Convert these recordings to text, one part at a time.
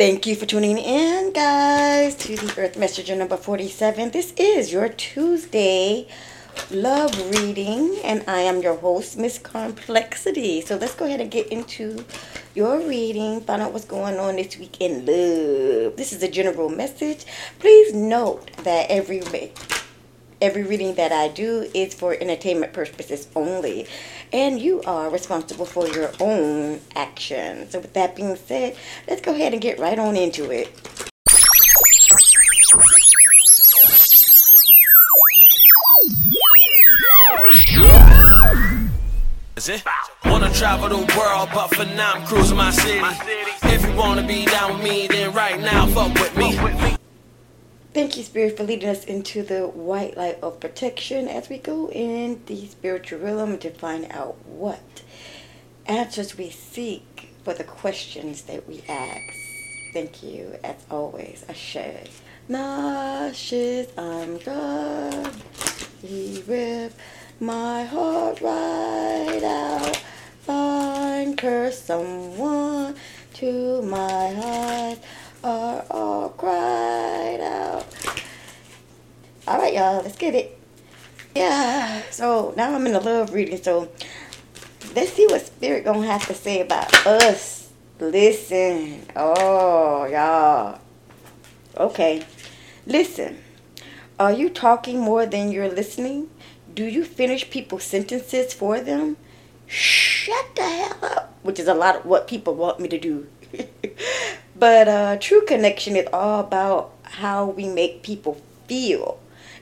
Thank you for tuning in, guys, to the Earth Messenger number 47. This is your Tuesday love reading, and I am your host, Miss Karmplexity. So let's go ahead and get into your reading, find out what's going on this week in love. This is a general message. Please note that every every reading that I do is for entertainment purposes only and you are responsible for your own actions. So, with that being said, let's go ahead and get right on into it. Is it? Wanna travel the world, but for now I'm cruising my city. If you wanna be down with me, then right now fuck with me. Thank you, Spirit, for leading us into the white light of protection as we go in the spiritual realm to find out what answers we seek for the questions that we ask. Thank you, as always, Ashe. Nauseous, I'm God. He ripped my heart right out. Find curse someone to my heart are all cried out. All right, y'all, let's get it. Yeah, so now I'm in the love reading, so let's see what Spirit gonna have to say about us. Listen. Oh, y'all. Okay. Listen. Are you talking more than you're listening? Do you finish people's sentences for them? Shut the hell up. Which is a lot of what people want me to do. but uh, true connection is all about how we make people feel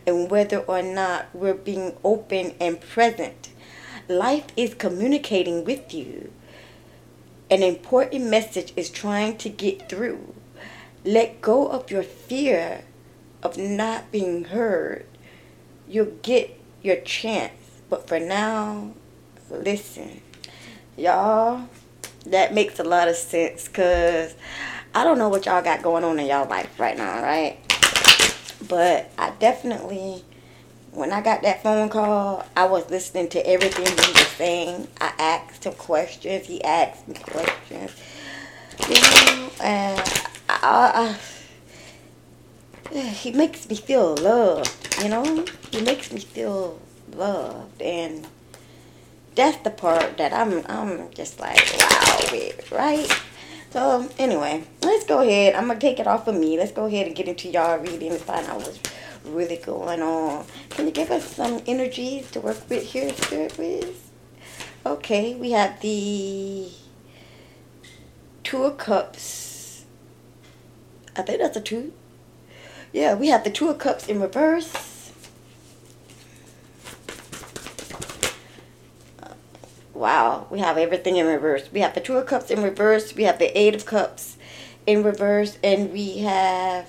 and whether or not we're being open and present. Life is communicating with you. An important message is trying to get through. Let go of your fear of not being heard. You'll get your chance. But for now, listen. Y'all, that makes a lot of sense because I don't know what y'all got going on in y'all life right now, right? But I definitely, when I got that phone call, I was listening to everything he was saying. I asked him questions. He asked me questions. You know, and I, I, he makes me feel loved, you know? He makes me feel loved. And that's the part that I'm I'm just like wow right? So um, anyway, let's go ahead. I'm gonna take it off of me. Let's go ahead and get into y'all reading and find out what's really going on. Can you give us some energies to work with here, Spirit Wiz? Okay, we have the Two of Cups. I think that's a two. Yeah, we have the Two of Cups in reverse. Wow, we have everything in reverse. We have the Two of Cups in reverse, we have the Eight of Cups in reverse, and we have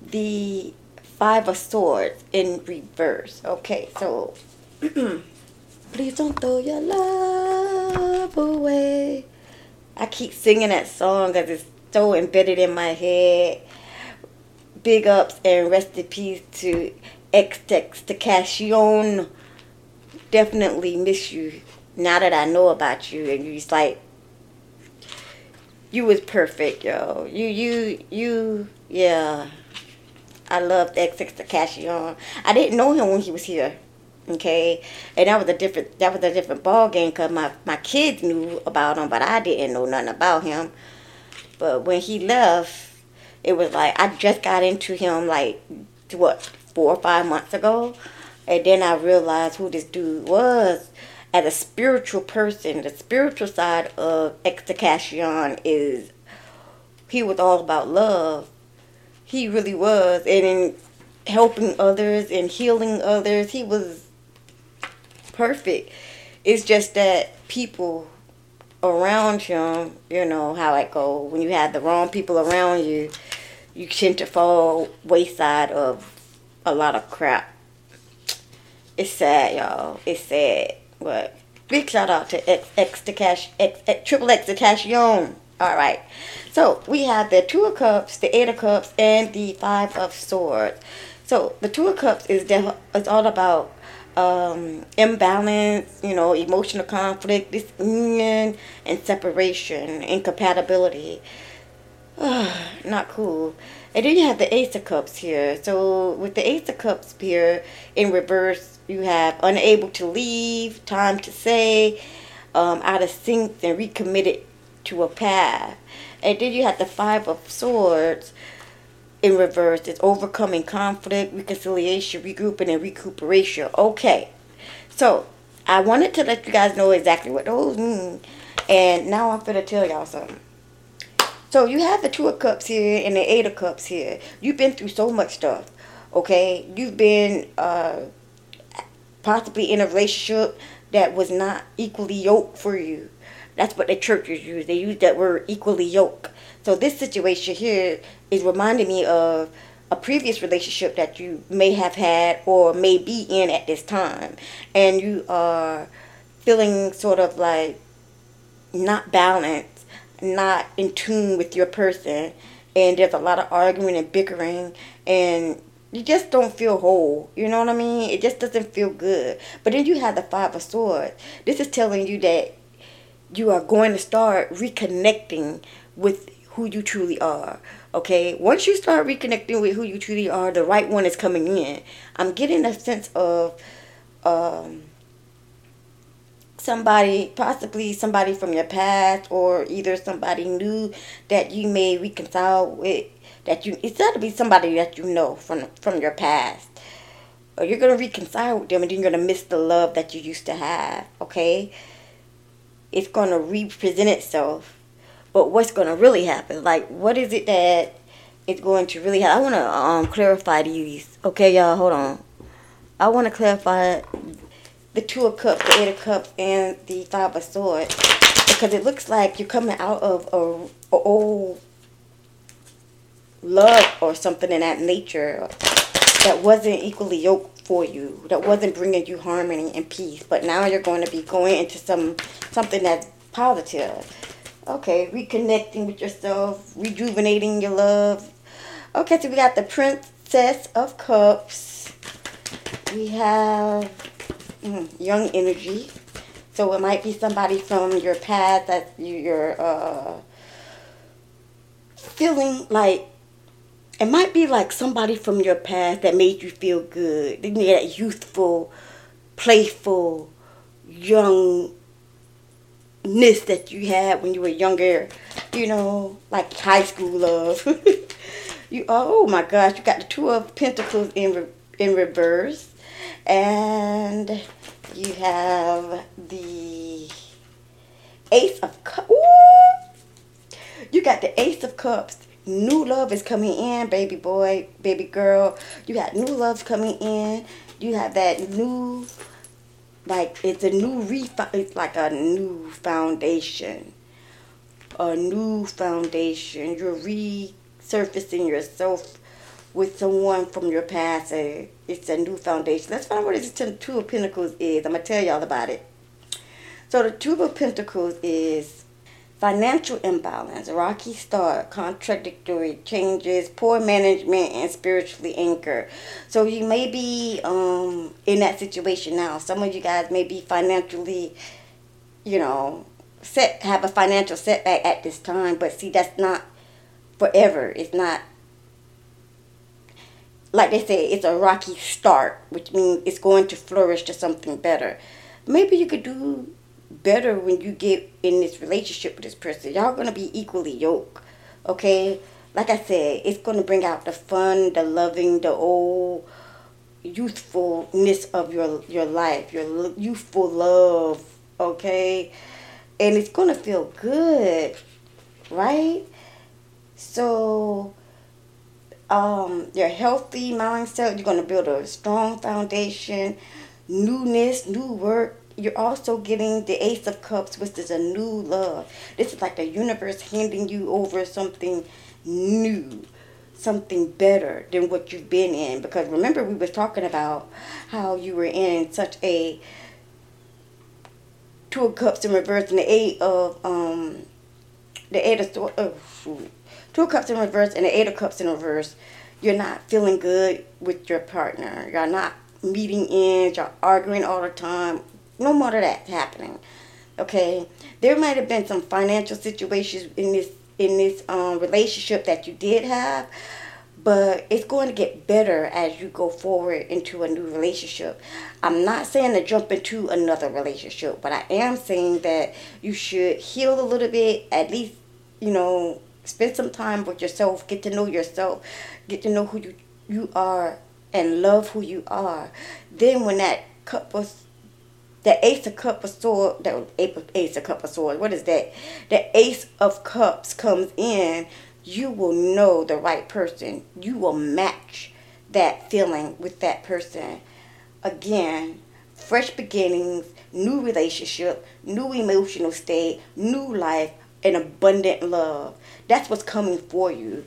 the Five of Swords in reverse. Okay, so please don't throw your love away. I keep singing that song because it's so embedded in my head. Big ups and rest in peace to XXXTentacion. Definitely miss you now that I know about you and you just like you was perfect, yo. You you you yeah. I loved XXXTentacion. I didn't know him when he was here. Okay, and that was a different that was a different ball game because my my kids knew about him, but I didn't know nothing about him. But when he left, it was like I just got into him like what four or five months ago, and then I realized who this dude was as a spiritual person, the spiritual side of XXXTentacion is he was all about love. He really was. And in helping others and healing others, he was perfect. It's just that people around him, you know how it goes. When you have the wrong people around you, you tend to fall wayside of a lot of crap. It's sad, y'all. It's sad. But big shout out to X X to Cash X, X Triple X to Cash Young. All right. So we have the Two of Cups, the Eight of Cups, and the Five of Swords. So the Two of Cups is def- it's all about um, imbalance, you know, emotional conflict, disunion, and separation, incompatibility. not cool. And then you have the Ace of Cups here. So with the Ace of Cups here in reverse, you have unable to leave, time to say, um, out of sync, and recommitted to a path. And then you have the Five of Swords in reverse. It's overcoming conflict, reconciliation, regrouping, and recuperation. Okay. So I wanted to let you guys know exactly what those mean. And now I'm going to tell y'all something. So you have the Two of Cups here and the Eight of Cups here. You've been through so much stuff. Okay? You've been uh, possibly in a relationship that was not equally yoked for you. That's what the churches use. They use that word equally yoked. So this situation here is reminding me of a previous relationship that you may have had or may be in at this time. And you are feeling sort of like not balanced, not in tune with your person. And there's a lot of arguing and bickering and you just don't feel whole. You know what I mean? It just doesn't feel good. But then you have the Five of Swords. This is telling you that you are going to start reconnecting with who you truly are. Okay, once you start reconnecting with who you truly are, the right one is coming in. I'm getting a sense of um, somebody, possibly somebody from your past, or either somebody new that you may reconcile with. That you, it's got to be somebody that you know from from your past. Or you're gonna reconcile with them, and then you're gonna miss the love that you used to have. Okay, it's gonna represent itself but what's to really happen? Like, what is it that is going to really happen? I want to um, clarify these. Okay, y'all, hold on. I want to clarify the Two of Cups, the Eight of Cups, and the Five of Swords. Because it looks like you're coming out of a, a old love or something in that nature that wasn't equally yoked for you, that wasn't bringing you harmony and peace. But now you're going to be going into some something that's positive Okay, reconnecting with yourself, rejuvenating your love. Okay, so we got the Princess of Cups. We have mm, young energy. So it might be somebody from your past that you're uh, feeling like it might be like somebody from your past that made you feel good. That youthful, playful, youngness that you had when you were younger, you know, like high school love. you oh my gosh, you got the two of pentacles in re- in reverse, and you have the ace of cups. You got the ace of cups. New love is coming in, baby boy, baby girl. You got new love coming in. You have that new like it's a new refi- it's like a new foundation. A new foundation. You're resurfacing yourself with someone from your past it's a new foundation. Let's find out what this two of pentacles is. I'm gonna tell y'all about it. So the two of pentacles is financial imbalance, rocky start, contradictory changes, poor management, and spiritually anchored. So you may be um, in that situation now. Some of you guys may be financially, you know, set have a financial setback at this time. But see, that's not forever. It's not like they say. It's a rocky start, which means it's going to flourish to something better. Maybe you could do better when you get in this relationship with this person. Y'all gonna be equally yoked, okay? Like I said, it's gonna bring out the fun, the loving, the old youthfulness of your your life, your youthful love, okay? And it's gonna feel good, right? So, um, your healthy mindset, you're gonna build a strong foundation, newness, new work, you're also getting the Ace of Cups, which is a new love. This is like the universe handing you over something new, something better than what you've been in. Because remember, we was talking about how you were in such a Two of Cups in reverse and the Eight of um, the Eight of oh, shoot. Two of Cups in reverse and the Eight of Cups in reverse. You're not feeling good with your partner. You're not meeting ends. You're arguing all the time no more of that happening. Okay, there might have been some financial situations in this in this um, relationship that you did have, but it's going to get better as you go forward into a new relationship. I'm not saying to jump into another relationship, but I am saying that you should heal a little bit, at least, you know, spend some time with yourself, get to know yourself, get to know who you, you are, and love who you are. Then when that was the ace of Cups of sword that ace of cup of sword what is that? The ace of cups comes in. You will know the right person. You will match that feeling with that person. Again fresh beginnings new relationship new emotional state new life and abundant love. That's what's coming for you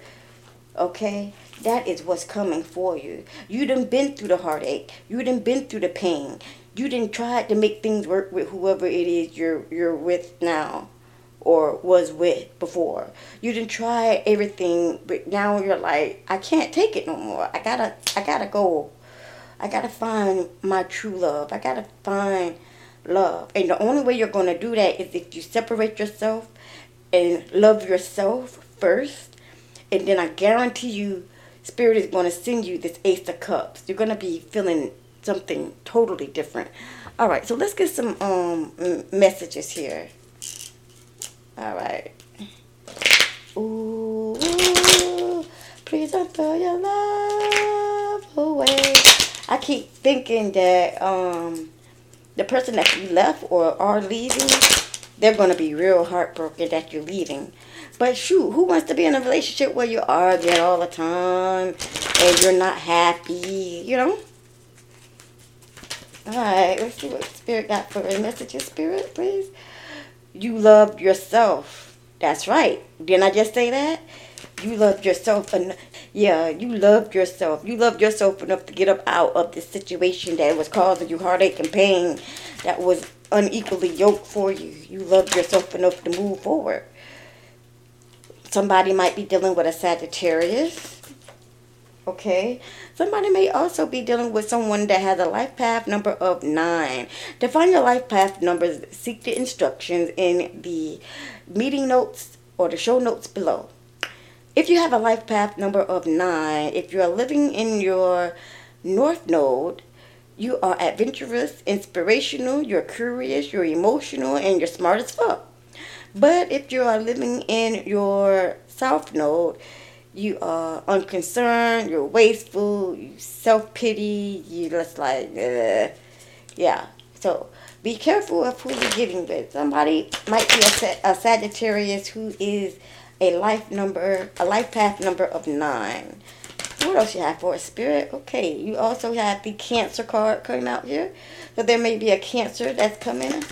okay? That is what's coming for you. You done been through the heartache. You done been through the pain you didn't try to make things work with whoever it is you're you're with now or was with before. You didn't try everything, but now you're like, I can't take it no more. I gotta I gotta go. I gotta find my true love. I gotta find love. And the only way you're gonna do that is if you separate yourself and love yourself first. And then I guarantee you Spirit is gonna send you this Ace of Cups. You're gonna be feeling something totally different. All right, so let's get some um messages here. All right. Ooh, please don't throw your love away. I keep thinking that um the person that you left or are leaving, they're gonna be real heartbroken that you're leaving. But shoot, who wants to be in a relationship where you argue all the time and you're not happy, you know? Alright, let's see what Spirit got for a message Your Spirit, please. You loved yourself. That's right. Didn't I just say that? You loved yourself enough. Yeah, you loved yourself. You loved yourself enough to get up out of this situation that was causing you heartache and pain that was unequally yoked for you. You loved yourself enough to move forward. Somebody might be dealing with a Sagittarius Okay. Somebody may also be dealing with someone that has a life path number of nine. To find your life path numbers, seek the instructions in the meeting notes or the show notes below. If you have a life path number of nine, if you are living in your north node, you are adventurous, inspirational, you're curious, you're emotional, and you're smart as fuck. But if you are living in your south node, you are unconcerned, you're wasteful, you self pity, you just like, uh, yeah. So be careful of who you're getting with. Somebody might be a, a Sagittarius who is a life number, a life path number of nine. What else you have for a spirit? Okay, you also have the Cancer card coming out here. So there may be a Cancer that's coming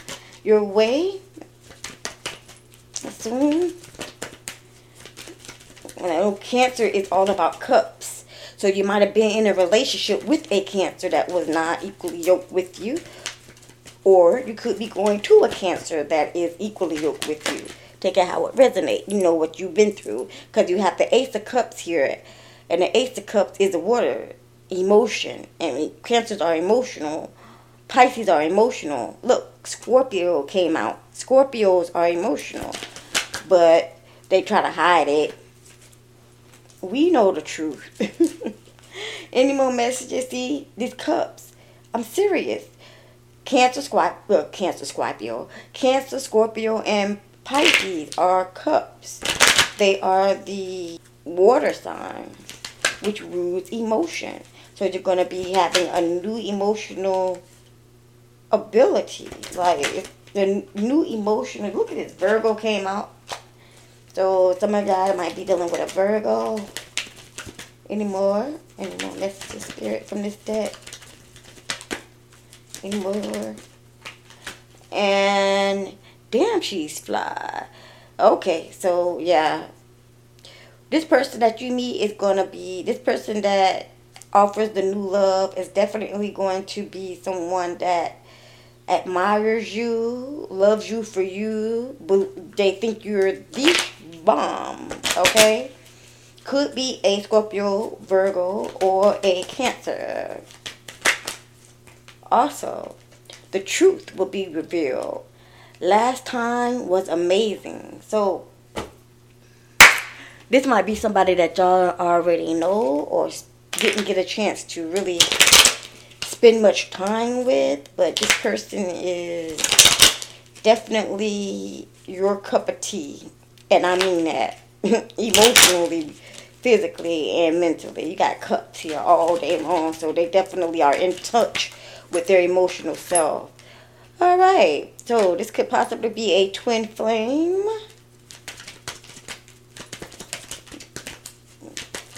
your way soon and I know Cancer is all about cups. So you might have been in a relationship with a Cancer that was not equally yoked with you. Or you could be going to a Cancer that is equally yoked with you. Take it how it resonates. You know what you've been through. Because you have the Ace of Cups here. And the Ace of Cups is a water emotion. And Cancers are emotional. Pisces are emotional. Look, Scorpio came out. Scorpios are emotional. But they try to hide it we know the truth. Any more messages? See, these cups. I'm serious. Cancer, Scorpio, well, Cancer, Scorpio, Cancer, Scorpio, and Pisces are cups. They are the water signs, which rules emotion. So you're going to be having a new emotional ability. Like the new emotional. Look at this. Virgo came out. So some of y'all might be dealing with a Virgo anymore. Anymore. Let's the spirit from this deck. Anymore. And damn she's fly. Okay, so yeah. This person that you meet is gonna be this person that offers the new love is definitely going to be someone that admires you, loves you for you, but they think you're the bomb, okay? Could be a Scorpio, Virgo, or a Cancer. Also, the truth will be revealed. Last time was amazing. So, this might be somebody that y'all already know or didn't get a chance to really spend much time with, but this person is definitely your cup of tea. And I mean that emotionally, physically, and mentally. You got cups here all day long, so they definitely are in touch with their emotional self. All right, so this could possibly be a twin flame.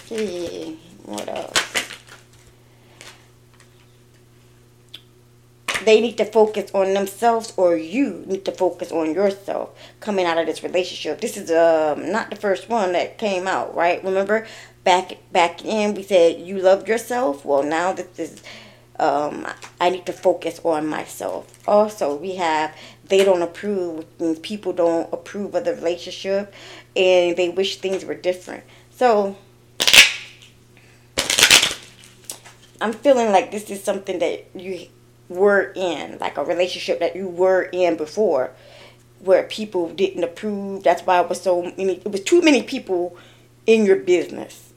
see, what else? They need to focus on themselves or you need to focus on yourself coming out of this relationship. This is um not the first one that came out right? Remember back back in we said you love yourself? Well now this is um i need to focus on myself. Also we have they don't approve people don't approve of the relationship and they wish things were different. So i'm feeling like this is something that you were in, like a relationship that you were in before, where people didn't approve. That's why it was so many. It was too many people in your business,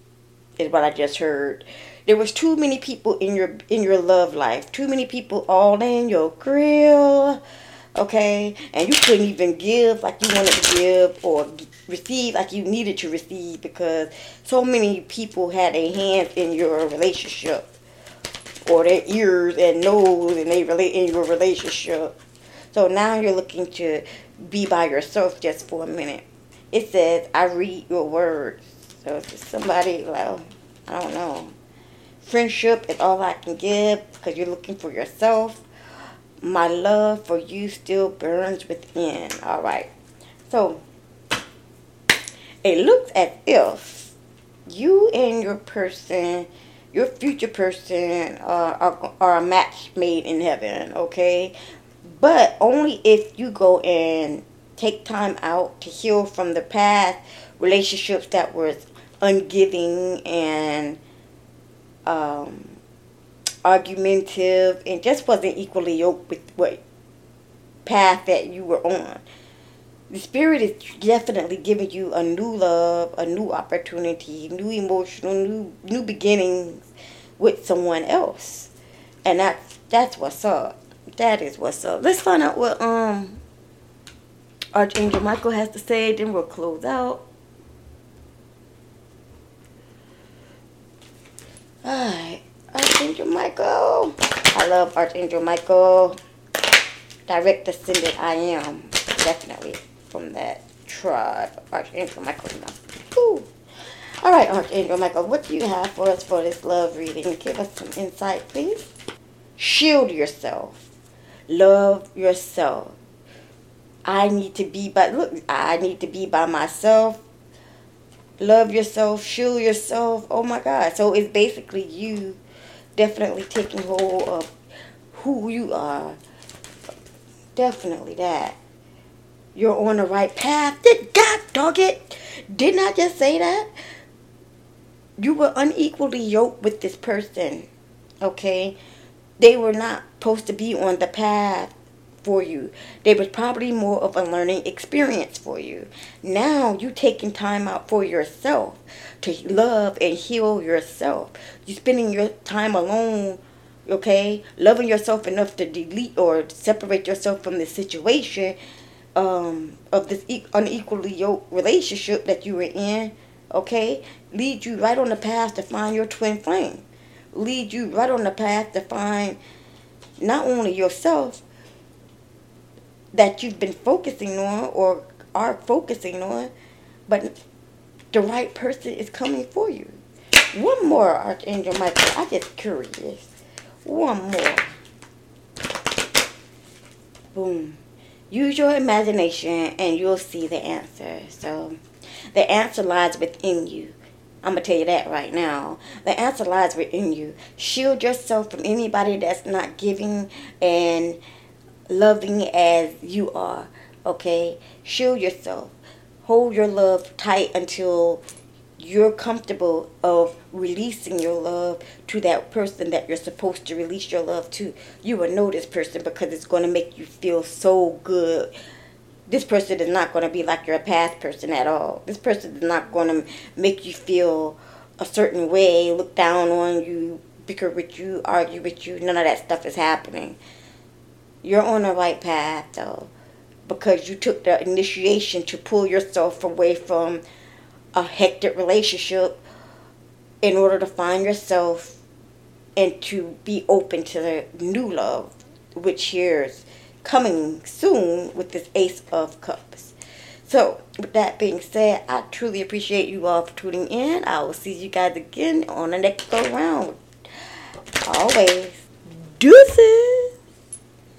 is what I just heard. There was too many people in your in your love life. Too many people all in your grill. Okay, and you couldn't even give like you wanted to give or receive like you needed to receive because so many people had a hand in your relationship or their ears and nose and they relate in your relationship. So now you're looking to be by yourself just for a minute. It says, I read your words. So it's somebody, well, I don't know. Friendship is all I can give because you're looking for yourself. My love for you still burns within. All right. So it looks as if you and your person your future person uh, are, are a match made in heaven, okay? But only if you go and take time out to heal from the past relationships that was ungiving and um, argumentative and just wasn't equally yoked with what path that you were on the spirit is definitely giving you a new love, a new opportunity, new emotional, new new beginnings with someone else, and that's that's what's up. That is what's up. Let's find out what um Archangel Michael has to say. Then we'll close out. Alright, Archangel Michael. I love Archangel Michael. Direct descendant I am. Definitely from that tribe. Archangel Michael. Ooh. All right, Archangel Michael, what do you have for us for this love reading? Give us some insight, please. Shield yourself. Love yourself. I need to be by look, I need to be by myself. Love yourself, shield yourself. Oh my God. So it's basically you definitely taking hold of who you are. Definitely that you're on the right path. Did God dog it? Didn't I just say that? You were unequally yoked with this person. Okay? They were not supposed to be on the path for you. They was probably more of a learning experience for you. Now you taking time out for yourself to love and heal yourself. You spending your time alone okay loving yourself enough to delete or separate yourself from the situation um, of this unequally yoked relationship that you were in, okay, lead you right on the path to find your twin flame. Lead you right on the path to find not only yourself that you've been focusing on or are focusing on, but the right person is coming for you. One more, Archangel Michael. I just curious. One more. Boom. Use your imagination and you'll see the answer. So, the answer lies within you. I'm going to tell you that right now. The answer lies within you. Shield yourself from anybody that's not giving and loving as you are. Okay? Shield yourself. Hold your love tight until you're comfortable of releasing your love to that person that you're supposed to release your love to, you will know this person because it's going to make you feel so good this person is not going to be like your past person at all. This person is not going to make you feel a certain way, look down on you, bicker with you, argue with you. None of that stuff is happening. You're on the right path though, because you took the initiation to pull yourself away from a hectic relationship in order to find yourself and to be open to the new love, which here's coming soon with this Ace of Cups. So, with that being said, I truly appreciate you all for tuning in. I will see you guys again on the next go round. Always. Deuces.